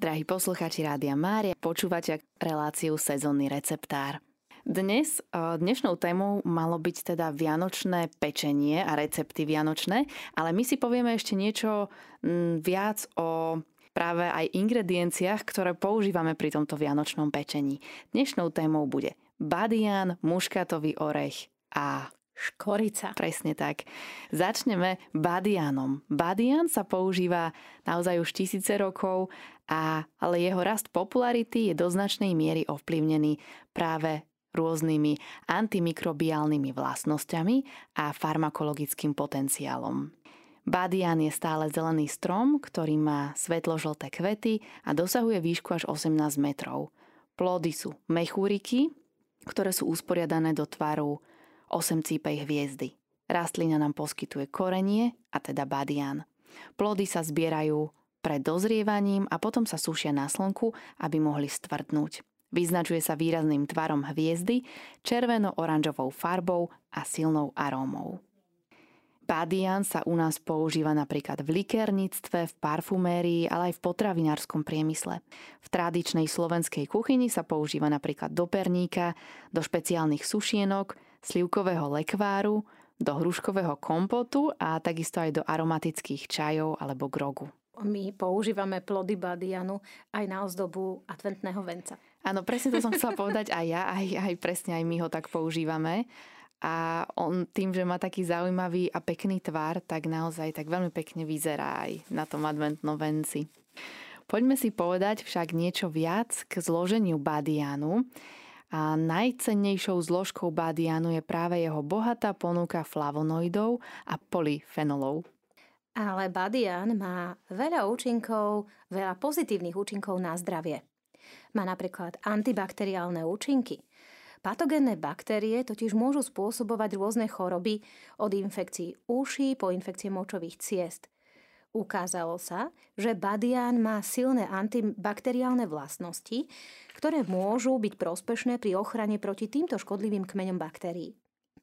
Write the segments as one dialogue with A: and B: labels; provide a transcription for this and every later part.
A: Drahí poslucháči Rádia Mária, počúvate reláciu Sezónny receptár. Dnes, eh, dnešnou témou malo byť teda vianočné pečenie a recepty vianočné, ale my si povieme ešte niečo viac o práve aj ingredienciách, ktoré používame pri tomto vianočnom pečení. Dnešnou témou bude badian, muškatový orech a
B: Škorica.
A: Presne tak. Začneme badianom. Badian sa používa naozaj už tisíce rokov, a, ale jeho rast popularity je do značnej miery ovplyvnený práve rôznymi antimikrobiálnymi vlastnosťami a farmakologickým potenciálom. Badian je stále zelený strom, ktorý má svetlo-žlté kvety a dosahuje výšku až 18 metrov. Plody sú mechúriky, ktoré sú usporiadané do tvaru 8 cípej hviezdy. Rastlina nám poskytuje korenie, a teda badian. Plody sa zbierajú pred dozrievaním a potom sa sušia na slnku, aby mohli stvrdnúť. Vyznačuje sa výrazným tvarom hviezdy, červeno-oranžovou farbou a silnou arómou. Badian sa u nás používa napríklad v likerníctve, v parfumérii, ale aj v potravinárskom priemysle. V tradičnej slovenskej kuchyni sa používa napríklad do perníka, do špeciálnych sušienok, slivkového lekváru, do hruškového kompotu a takisto aj do aromatických čajov alebo grogu.
B: My používame plody badianu aj na ozdobu adventného venca.
A: Áno, presne to som chcela povedať aj ja, aj, aj presne aj my ho tak používame. A on tým, že má taký zaujímavý a pekný tvar, tak naozaj tak veľmi pekne vyzerá aj na tom adventnom venci. Poďme si povedať však niečo viac k zloženiu badianu. A najcennejšou zložkou badianu je práve jeho bohatá ponuka flavonoidov a polyfenolov.
B: Ale badian má veľa účinkov, veľa pozitívnych účinkov na zdravie. Má napríklad antibakteriálne účinky. Patogénne baktérie totiž môžu spôsobovať rôzne choroby od infekcií uší po infekcie močových ciest – Ukázalo sa, že badián má silné antibakteriálne vlastnosti, ktoré môžu byť prospešné pri ochrane proti týmto škodlivým kmeňom baktérií.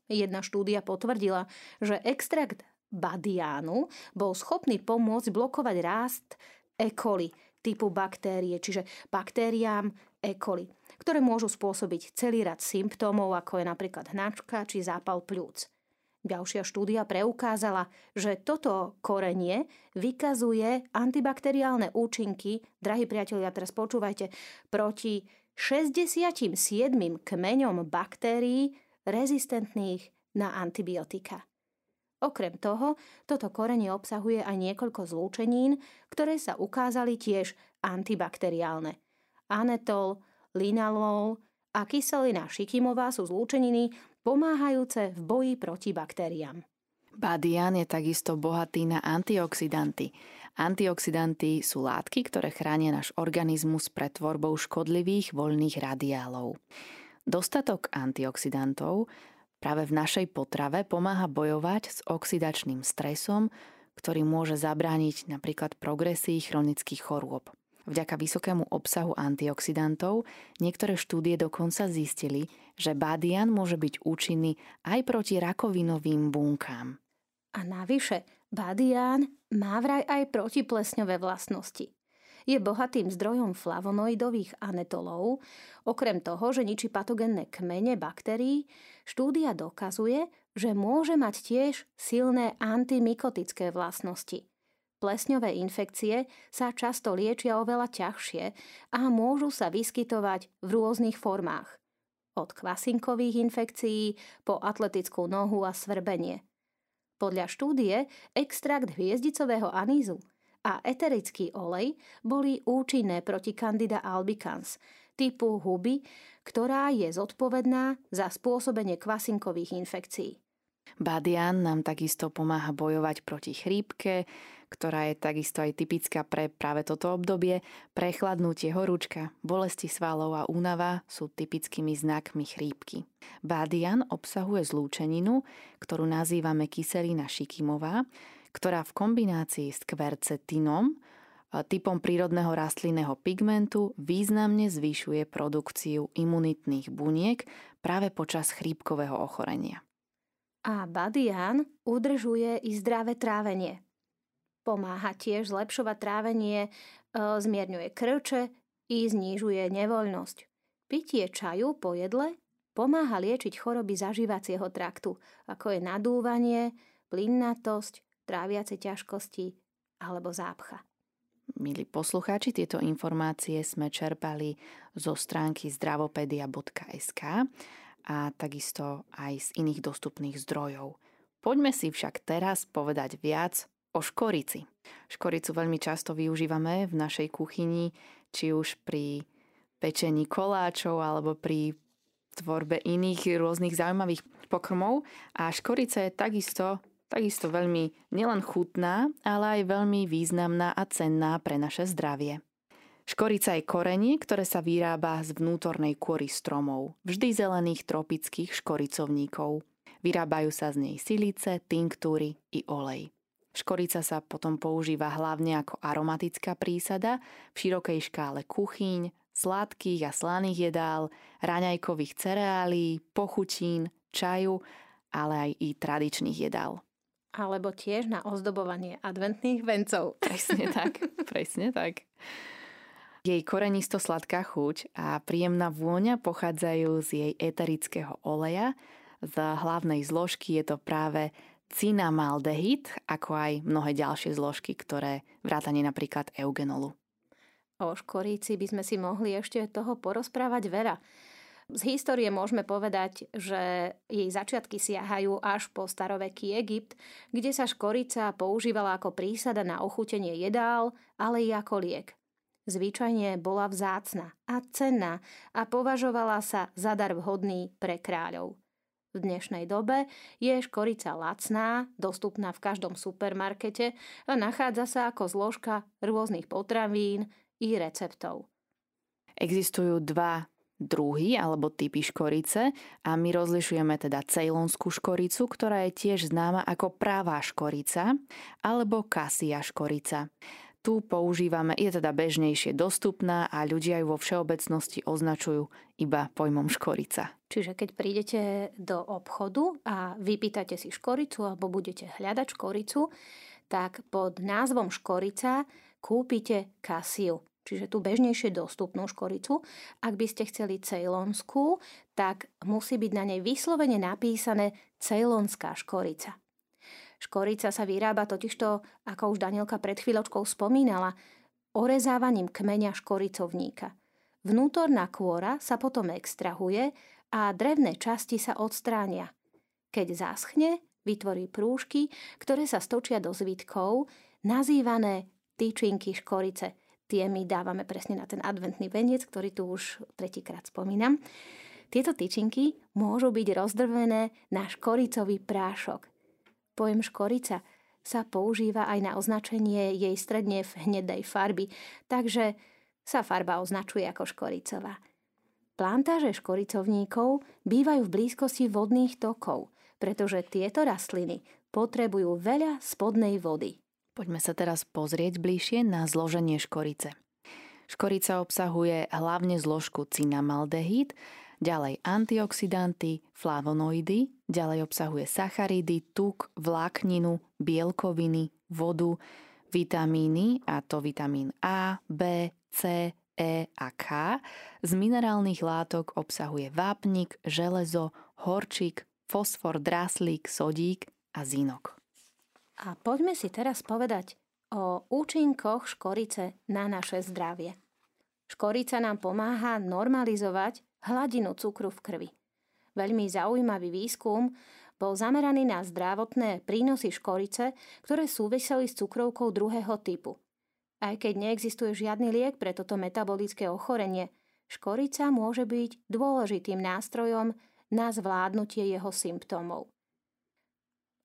B: Jedna štúdia potvrdila, že extrakt badiánu bol schopný pomôcť blokovať rást E. coli typu baktérie, čiže baktériám E. coli, ktoré môžu spôsobiť celý rad symptómov, ako je napríklad hnačka či zápal pľúc. Ďalšia štúdia preukázala, že toto korenie vykazuje antibakteriálne účinky, drahí priatelia, teraz počúvajte, proti 67 kmeňom baktérií rezistentných na antibiotika. Okrem toho, toto korenie obsahuje aj niekoľko zlúčenín, ktoré sa ukázali tiež antibakteriálne. Anetol, linalol a kyselina šikimová sú zlúčeniny pomáhajúce v boji proti baktériám.
A: Badian je takisto bohatý na antioxidanty. Antioxidanty sú látky, ktoré chránia náš organizmus pred tvorbou škodlivých voľných radiálov. Dostatok antioxidantov práve v našej potrave pomáha bojovať s oxidačným stresom, ktorý môže zabrániť napríklad progresii chronických chorôb. Vďaka vysokému obsahu antioxidantov niektoré štúdie dokonca zistili, že badian môže byť účinný aj proti rakovinovým bunkám.
B: A navyše, badian má vraj aj protiplesňové vlastnosti. Je bohatým zdrojom flavonoidových anetolov. Okrem toho, že ničí patogenné kmene baktérií, štúdia dokazuje, že môže mať tiež silné antimikotické vlastnosti – Plesňové infekcie sa často liečia oveľa ťažšie a môžu sa vyskytovať v rôznych formách. Od kvasinkových infekcií po atletickú nohu a svrbenie. Podľa štúdie extrakt hviezdicového anízu a eterický olej boli účinné proti Candida albicans, typu huby, ktorá je zodpovedná za spôsobenie kvasinkových infekcií.
A: Badian nám takisto pomáha bojovať proti chrípke, ktorá je takisto aj typická pre práve toto obdobie. Prechladnutie, horúčka, bolesti svalov a únava sú typickými znakmi chrípky. Badian obsahuje zlúčeninu, ktorú nazývame kyselina šikimová, ktorá v kombinácii s kvercetinom, typom prírodného rastlinného pigmentu, významne zvyšuje produkciu imunitných buniek práve počas chrípkového ochorenia.
B: A badian udržuje i zdravé trávenie. Pomáha tiež zlepšovať trávenie, e, zmierňuje krče i znižuje nevoľnosť. Pitie čaju po jedle pomáha liečiť choroby zažívacieho traktu, ako je nadúvanie, plinnatosť, tráviace ťažkosti alebo zápcha.
A: Milí poslucháči, tieto informácie sme čerpali zo stránky zdravopedia.sk a takisto aj z iných dostupných zdrojov. Poďme si však teraz povedať viac o škorici. Škoricu veľmi často využívame v našej kuchyni, či už pri pečení koláčov alebo pri tvorbe iných rôznych zaujímavých pokrmov. A škorica je takisto, takisto veľmi nielen chutná, ale aj veľmi významná a cenná pre naše zdravie. Škorica je korenie, ktoré sa vyrába z vnútornej kôry stromov, vždy zelených tropických škoricovníkov. Vyrábajú sa z nej silice, tinktúry i olej. Škorica sa potom používa hlavne ako aromatická prísada v širokej škále kuchyň, sladkých a slaných jedál, raňajkových cereálií, pochutín, čaju, ale aj i tradičných jedál.
B: Alebo tiež na ozdobovanie adventných vencov.
A: Presne tak, presne tak. Jej korenisto sladká chuť a príjemná vôňa pochádzajú z jej eterického oleja. Z hlavnej zložky je to práve cinamaldehyd, ako aj mnohé ďalšie zložky, ktoré vrátane napríklad eugenolu.
B: O škoríci by sme si mohli ešte toho porozprávať veľa. Z histórie môžeme povedať, že jej začiatky siahajú až po staroveký Egypt, kde sa škorica používala ako prísada na ochutenie jedál, ale i ako liek. Zvyčajne bola vzácna a cenná a považovala sa za dar vhodný pre kráľov. V dnešnej dobe je škorica lacná, dostupná v každom supermarkete a nachádza sa ako zložka rôznych potravín i receptov.
A: Existujú dva druhy alebo typy škorice a my rozlišujeme teda cejlonskú škoricu, ktorá je tiež známa ako práva škorica alebo kasia škorica tu používame, je teda bežnejšie dostupná a ľudia ju vo všeobecnosti označujú iba pojmom škorica.
B: Čiže keď prídete do obchodu a vypýtate si škoricu alebo budete hľadať škoricu, tak pod názvom škorica kúpite kasiu, čiže tú bežnejšie dostupnú škoricu. Ak by ste chceli cejlonskú, tak musí byť na nej vyslovene napísané cejlonská škorica. Škorica sa vyrába totižto, ako už Danielka pred chvíľočkou spomínala, orezávaním kmeňa škoricovníka. Vnútorná kôra sa potom extrahuje a drevné časti sa odstránia. Keď zaschne, vytvorí prúžky, ktoré sa stočia do zvitkov, nazývané tyčinky škorice. Tie my dávame presne na ten adventný veniec, ktorý tu už tretíkrát spomínam. Tieto tyčinky môžu byť rozdrvené na škoricový prášok. Pojem škorica sa používa aj na označenie jej stredne v hnedej farby, takže sa farba označuje ako škoricová. Plantáže škoricovníkov bývajú v blízkosti vodných tokov, pretože tieto rastliny potrebujú veľa spodnej vody.
A: Poďme sa teraz pozrieť bližšie na zloženie škorice. Škorica obsahuje hlavne zložku cinamaldehyd, ďalej antioxidanty, flavonoidy, ďalej obsahuje sacharidy, tuk, vlákninu, bielkoviny, vodu, vitamíny, a to vitamín A, B, C, E a K. Z minerálnych látok obsahuje vápnik, železo, horčík, fosfor, draslík, sodík a zinok.
B: A poďme si teraz povedať o účinkoch škorice na naše zdravie. Škorica nám pomáha normalizovať hladinu cukru v krvi. Veľmi zaujímavý výskum bol zameraný na zdravotné prínosy škorice, ktoré súviseli s cukrovkou druhého typu. Aj keď neexistuje žiadny liek pre toto metabolické ochorenie, škorica môže byť dôležitým nástrojom na zvládnutie jeho symptómov.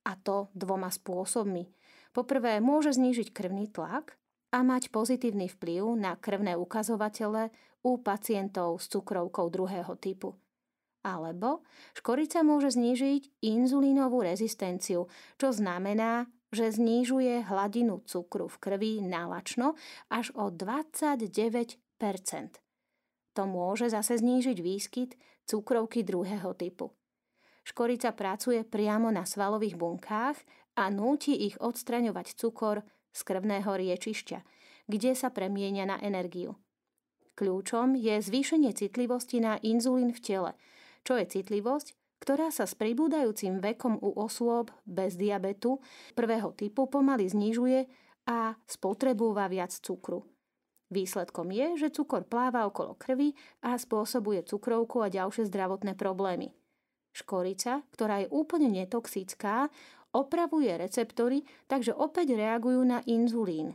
B: A to dvoma spôsobmi. Poprvé môže znížiť krvný tlak a mať pozitívny vplyv na krvné ukazovatele u pacientov s cukrovkou druhého typu. Alebo škorica môže znížiť inzulínovú rezistenciu, čo znamená, že znižuje hladinu cukru v krvi nálačno až o 29% To môže zase znížiť výskyt cukrovky druhého typu. Škorica pracuje priamo na svalových bunkách a núti ich odstraňovať cukor z krvného riečišťa, kde sa premienia na energiu. Kľúčom je zvýšenie citlivosti na inzulín v tele, čo je citlivosť, ktorá sa s pribúdajúcim vekom u osôb bez diabetu prvého typu pomaly znižuje a spotrebúva viac cukru. Výsledkom je, že cukor pláva okolo krvi a spôsobuje cukrovku a ďalšie zdravotné problémy. Škorica, ktorá je úplne netoxická, opravuje receptory, takže opäť reagujú na inzulín.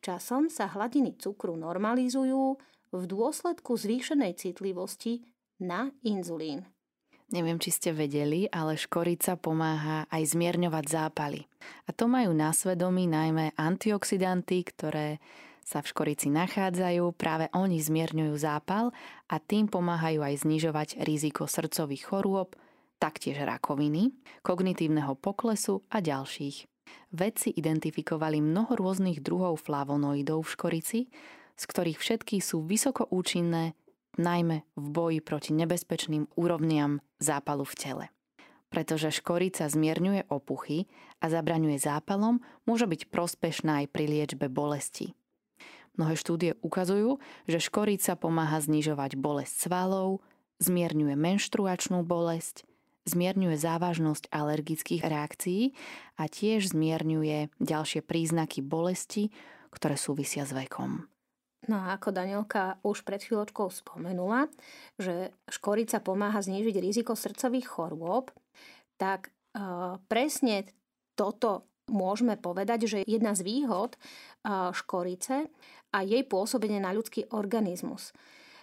B: Časom sa hladiny cukru normalizujú v dôsledku zvýšenej citlivosti na inzulín.
A: Neviem, či ste vedeli, ale škorica pomáha aj zmierňovať zápaly. A to majú na svedomí najmä antioxidanty, ktoré sa v škorici nachádzajú, práve oni zmierňujú zápal a tým pomáhajú aj znižovať riziko srdcových chorôb, taktiež rakoviny, kognitívneho poklesu a ďalších. Vedci identifikovali mnoho rôznych druhov flavonoidov v škorici, z ktorých všetky sú vysoko účinné, najmä v boji proti nebezpečným úrovniam zápalu v tele. Pretože škorica zmierňuje opuchy a zabraňuje zápalom, môže byť prospešná aj pri liečbe bolesti. Mnohé štúdie ukazujú, že škorica pomáha znižovať bolesť svalov, zmierňuje menštruačnú bolesť, zmierňuje závažnosť alergických reakcií a tiež zmierňuje ďalšie príznaky bolesti, ktoré súvisia s vekom.
B: No a ako Danielka už pred chvíľočkou spomenula, že škorica pomáha znížiť riziko srdcových chorôb, tak e, presne toto môžeme povedať, že jedna z výhod e, škorice a jej pôsobenie na ľudský organizmus.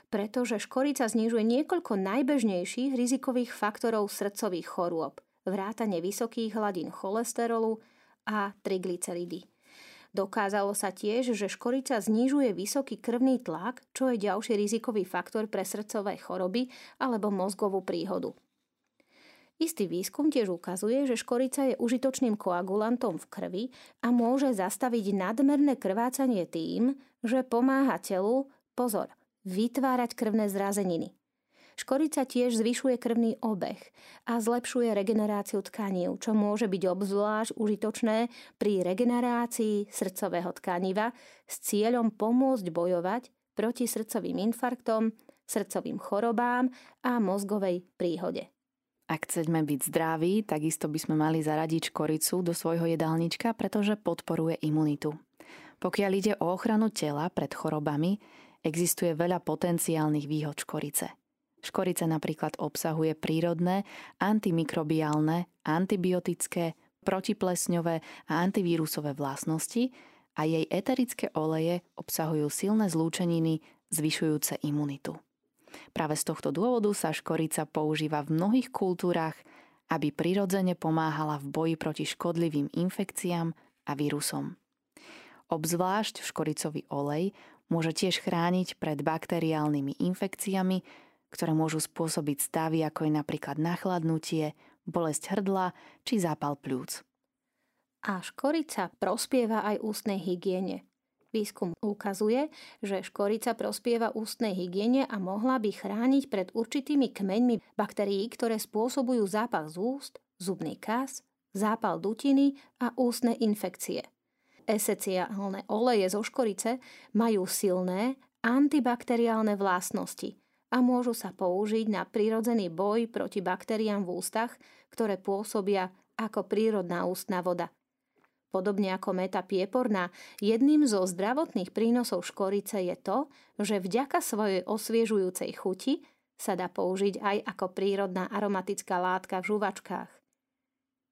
B: Pretože škorica znižuje niekoľko najbežnejších rizikových faktorov srdcových chorôb, vrátane vysokých hladín cholesterolu a triglyceridy. Dokázalo sa tiež, že škorica znižuje vysoký krvný tlak, čo je ďalší rizikový faktor pre srdcové choroby alebo mozgovú príhodu. Istý výskum tiež ukazuje, že škorica je užitočným koagulantom v krvi a môže zastaviť nadmerné krvácanie tým, že pomáha telu, pozor, vytvárať krvné zrazeniny. Škorica tiež zvyšuje krvný obeh a zlepšuje regeneráciu tkaní, čo môže byť obzvlášť užitočné pri regenerácii srdcového tkaniva s cieľom pomôcť bojovať proti srdcovým infarktom, srdcovým chorobám a mozgovej príhode.
A: Ak chceme byť zdraví, takisto by sme mali zaradiť škoricu do svojho jedálnička, pretože podporuje imunitu. Pokiaľ ide o ochranu tela pred chorobami, existuje veľa potenciálnych výhod škorice. Škorica napríklad obsahuje prírodné, antimikrobiálne, antibiotické, protiplesňové a antivírusové vlastnosti a jej eterické oleje obsahujú silné zlúčeniny zvyšujúce imunitu. Práve z tohto dôvodu sa škorica používa v mnohých kultúrach, aby prirodzene pomáhala v boji proti škodlivým infekciám a vírusom. Obzvlášť škoricový olej môže tiež chrániť pred bakteriálnymi infekciami, ktoré môžu spôsobiť stavy ako je napríklad nachladnutie, bolesť hrdla či zápal pľúc.
B: A škorica prospieva aj ústnej hygiene. Výskum ukazuje, že škorica prospieva ústnej hygiene a mohla by chrániť pred určitými kmeňmi baktérií, ktoré spôsobujú zápal z úst, zubný kas, zápal dutiny a ústne infekcie. Esenciálne oleje zo škorice majú silné antibakteriálne vlastnosti a môžu sa použiť na prírodzený boj proti baktériám v ústach, ktoré pôsobia ako prírodná ústna voda. Podobne ako meta pieporná, jedným zo zdravotných prínosov škorice je to, že vďaka svojej osviežujúcej chuti sa dá použiť aj ako prírodná aromatická látka v žuvačkách.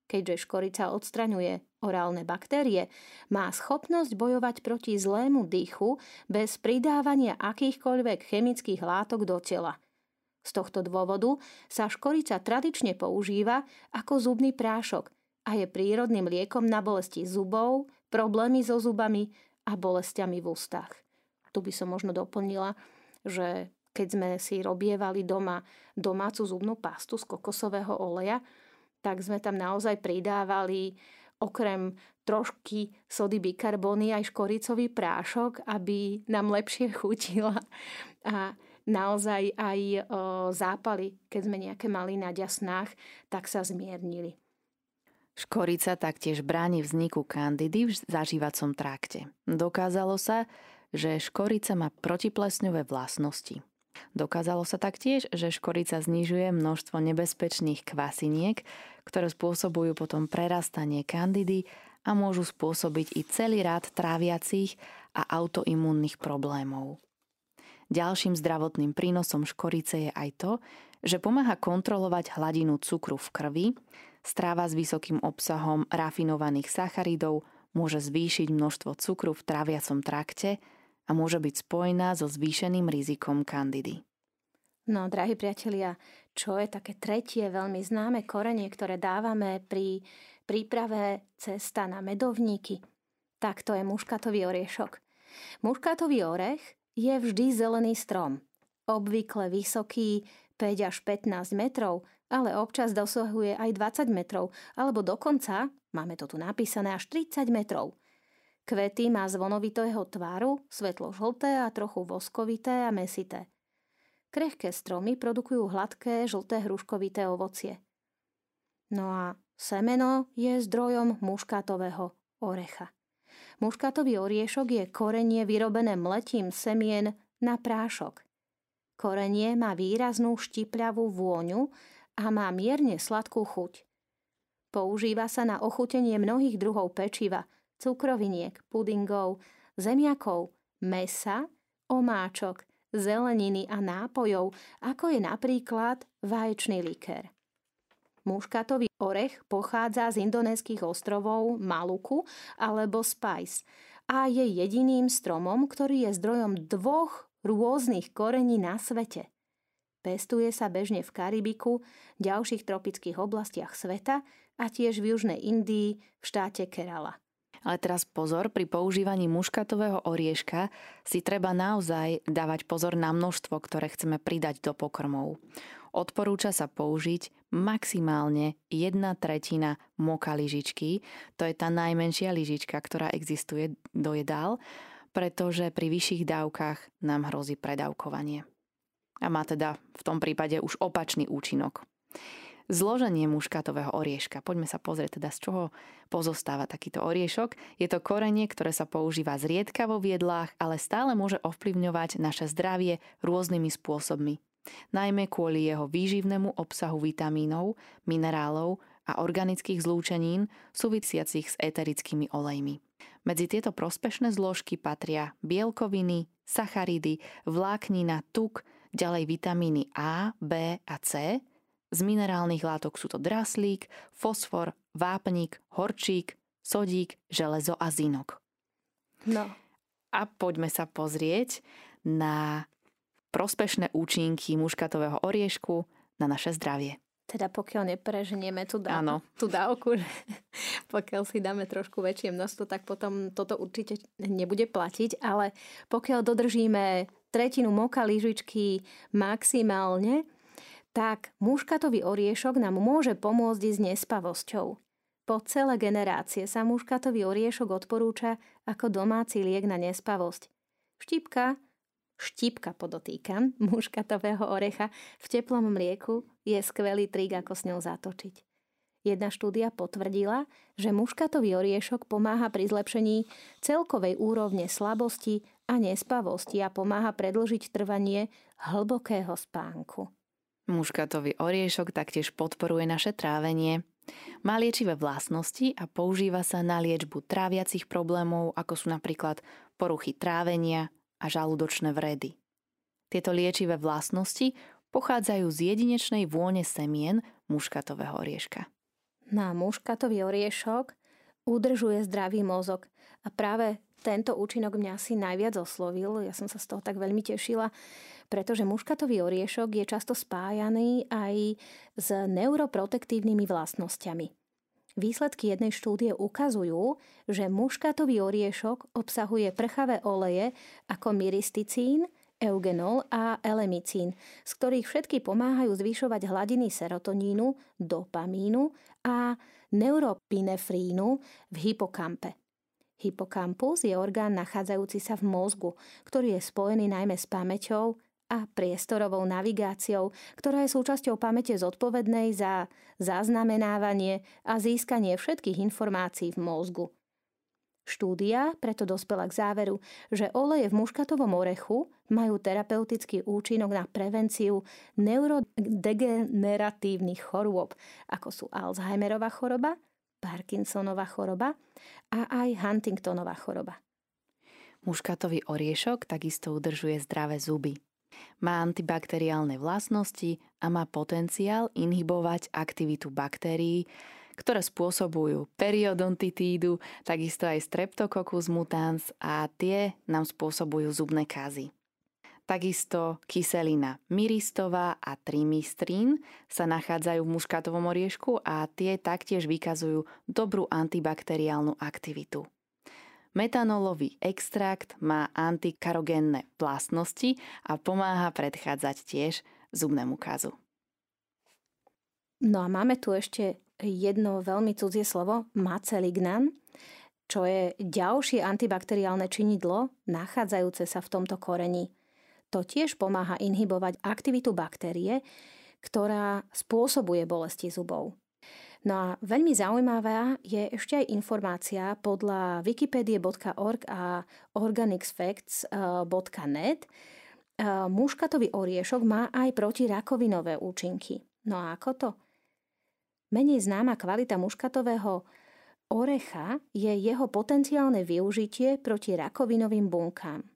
B: Keďže škorica odstraňuje orálne baktérie, má schopnosť bojovať proti zlému dýchu bez pridávania akýchkoľvek chemických látok do tela. Z tohto dôvodu sa škorica tradične používa ako zubný prášok – a je prírodným liekom na bolesti zubov, problémy so zubami a bolestiami v ústach. Tu by som možno doplnila, že keď sme si robievali doma domácu zubnú pastu z kokosového oleja, tak sme tam naozaj pridávali okrem trošky sody bikarbóny aj škoricový prášok, aby nám lepšie chutila a naozaj aj zápaly, keď sme nejaké mali na ďasnách, tak sa zmiernili.
A: Škorica taktiež bráni vzniku kandidy v zažívacom trakte. Dokázalo sa, že škorica má protiplesňové vlastnosti. Dokázalo sa taktiež, že škorica znižuje množstvo nebezpečných kvasiniek, ktoré spôsobujú potom prerastanie kandidy a môžu spôsobiť i celý rád tráviacich a autoimúnnych problémov. Ďalším zdravotným prínosom škorice je aj to, že pomáha kontrolovať hladinu cukru v krvi, stráva s vysokým obsahom rafinovaných sacharidov môže zvýšiť množstvo cukru v tráviacom trakte a môže byť spojená so zvýšeným rizikom kandidy.
B: No, drahí priatelia, čo je také tretie veľmi známe korenie, ktoré dávame pri príprave cesta na medovníky? Tak to je muškatový oriešok. Muškatový orech je vždy zelený strom. Obvykle vysoký 5 až 15 metrov, ale občas dosahuje aj 20 metrov, alebo dokonca, máme to tu napísané, až 30 metrov. Kvety má zvonovitého tváru, svetlo žlté a trochu voskovité a mesité. Krehké stromy produkujú hladké, žlté hruškovité ovocie. No a semeno je zdrojom muškátového orecha. Muškátový oriešok je korenie vyrobené mletím semien na prášok. Korenie má výraznú štipľavú vôňu a má mierne sladkú chuť. Používa sa na ochutenie mnohých druhov pečiva – cukroviniek, pudingov, zemiakov, mesa, omáčok, zeleniny a nápojov, ako je napríklad vaječný likér. Muškatový orech pochádza z indonéskych ostrovov Maluku alebo Spice a je jediným stromom, ktorý je zdrojom dvoch rôznych korení na svete. Pestuje sa bežne v Karibiku, ďalších tropických oblastiach sveta a tiež v južnej Indii v štáte Kerala.
A: Ale teraz pozor, pri používaní muškatového orieška si treba naozaj dávať pozor na množstvo, ktoré chceme pridať do pokrmov. Odporúča sa použiť maximálne jedna tretina moka lyžičky, to je tá najmenšia lyžička, ktorá existuje do jedál, pretože pri vyšších dávkach nám hrozí predávkovanie. A má teda v tom prípade už opačný účinok. Zloženie muškatového orieška. Poďme sa pozrieť teda, z čoho pozostáva takýto oriešok. Je to korenie, ktoré sa používa zriedkavo v jedlách, ale stále môže ovplyvňovať naše zdravie rôznymi spôsobmi. Najmä kvôli jeho výživnému obsahu vitamínov, minerálov a organických zlúčenín súvisiacich s eterickými olejmi. Medzi tieto prospešné zložky patria bielkoviny, sacharidy, vláknina, tuk, ďalej vitamíny A, B a C, z minerálnych látok sú to draslík, fosfor, vápnik, horčík, sodík, železo a zinok.
B: No.
A: A poďme sa pozrieť na prospešné účinky muškatového oriešku na naše zdravie.
B: Teda pokiaľ nepreženieme tú, dá, tú dávku, pokiaľ si dáme trošku väčšie množstvo, tak potom toto určite nebude platiť, ale pokiaľ dodržíme tretinu moka lyžičky maximálne, tak muškatový oriešok nám môže pomôcť s nespavosťou. Po celé generácie sa muškatový oriešok odporúča ako domáci liek na nespavosť. Štipka, štipka podotýkam, muškatového orecha v teplom mlieku je skvelý trik, ako s ňou zatočiť. Jedna štúdia potvrdila, že muškatový oriešok pomáha pri zlepšení celkovej úrovne slabosti a nespavosti a pomáha predlžiť trvanie hlbokého spánku.
A: Muškatový oriešok taktiež podporuje naše trávenie. Má liečivé vlastnosti a používa sa na liečbu tráviacich problémov, ako sú napríklad poruchy trávenia a žalúdočné vredy. Tieto liečivé vlastnosti pochádzajú z jedinečnej vône semien muškatového orieška.
B: Na muškatový oriešok udržuje zdravý mozog a práve tento účinok mňa asi najviac oslovil. Ja som sa z toho tak veľmi tešila, pretože muškatový oriešok je často spájaný aj s neuroprotektívnymi vlastnosťami. Výsledky jednej štúdie ukazujú, že muškatový oriešok obsahuje prchavé oleje ako myristicín, eugenol a elemicín, z ktorých všetky pomáhajú zvyšovať hladiny serotonínu, dopamínu a neuropinefrínu v hypokampe. Hypokampus je orgán nachádzajúci sa v mozgu, ktorý je spojený najmä s pamäťou a priestorovou navigáciou, ktorá je súčasťou pamäte zodpovednej za zaznamenávanie a získanie všetkých informácií v mozgu. Štúdia preto dospela k záveru, že oleje v muškatovom orechu majú terapeutický účinok na prevenciu neurodegeneratívnych chorôb, ako sú Alzheimerová choroba, Parkinsonova choroba a aj Huntingtonova choroba.
A: Muškatový oriešok takisto udržuje zdravé zuby. Má antibakteriálne vlastnosti a má potenciál inhibovať aktivitu baktérií, ktoré spôsobujú periodontitídu, takisto aj streptococcus mutans a tie nám spôsobujú zubné kazy. Takisto kyselina miristová a trimistrín sa nachádzajú v muškatovom oriešku a tie taktiež vykazujú dobrú antibakteriálnu aktivitu. Metanolový extrakt má antikarogénne vlastnosti a pomáha predchádzať tiež zubnému kazu.
B: No a máme tu ešte jedno veľmi cudzie slovo, macelignan, čo je ďalšie antibakteriálne činidlo nachádzajúce sa v tomto koreni. To tiež pomáha inhibovať aktivitu baktérie, ktorá spôsobuje bolesti zubov. No a veľmi zaujímavá je ešte aj informácia podľa wikipedie.org a organicsfacts.net. Muškatový oriešok má aj protirakovinové účinky. No a ako to? Menej známa kvalita muškatového orecha je jeho potenciálne využitie proti rakovinovým bunkám.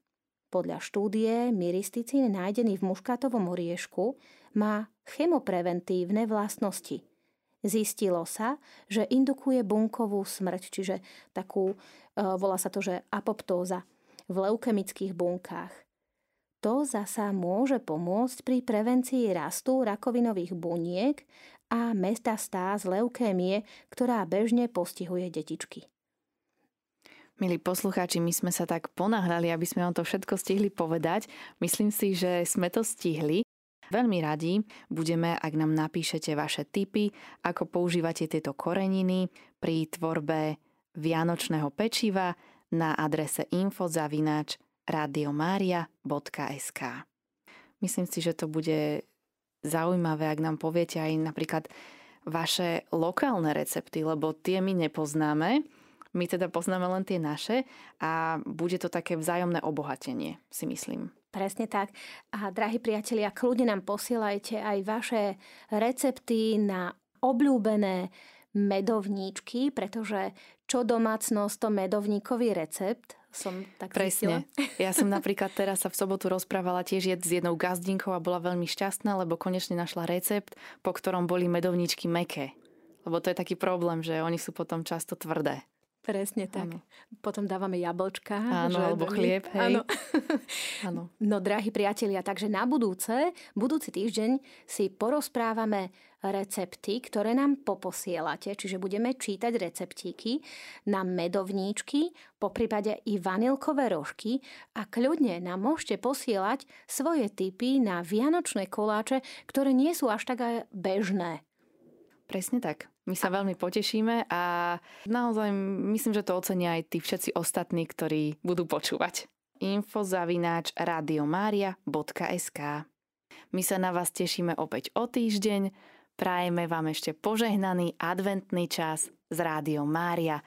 B: Podľa štúdie myristicín nájdený v muškatovom oriešku má chemopreventívne vlastnosti. Zistilo sa, že indukuje bunkovú smrť, čiže takú, e, volá sa to, že apoptóza v leukemických bunkách. To zasa môže pomôcť pri prevencii rastu rakovinových buniek a metastáz leukémie, ktorá bežne postihuje detičky.
A: Milí poslucháči, my sme sa tak ponáhľali, aby sme vám to všetko stihli povedať. Myslím si, že sme to stihli. Veľmi radi budeme, ak nám napíšete vaše tipy, ako používate tieto koreniny pri tvorbe vianočného pečiva na adrese info.zavináč radiomaria.sk Myslím si, že to bude zaujímavé, ak nám poviete aj napríklad vaše lokálne recepty, lebo tie my nepoznáme. My teda poznáme len tie naše a bude to také vzájomné obohatenie, si myslím.
B: Presne tak. A drahí priatelia, kľudne nám posielajte aj vaše recepty na obľúbené medovníčky, pretože čo domácnosť, to medovníkový recept som tak
A: Presne. Zistila. Ja som napríklad teraz sa v sobotu rozprávala tiež s jednou gazdinkou a bola veľmi šťastná, lebo konečne našla recept, po ktorom boli medovničky meké. Lebo to je taký problém, že oni sú potom často tvrdé.
B: Presne tak. Ano. Potom dávame jablčka.
A: Áno, alebo chlieb, hej. Áno.
B: Áno. No, drahí priatelia, takže na budúce, budúci týždeň si porozprávame recepty, ktoré nám poposielate, čiže budeme čítať receptíky na medovníčky, po prípade i vanilkové rožky a kľudne nám môžete posielať svoje tipy na vianočné koláče, ktoré nie sú až tak bežné.
A: Presne tak. My sa veľmi potešíme a naozaj myslím, že to ocenia aj tí všetci ostatní, ktorí budú počúvať. infozavináč radiomaria.sk My sa na vás tešíme opäť o týždeň. Prajeme vám ešte požehnaný adventný čas z Rádio Mária.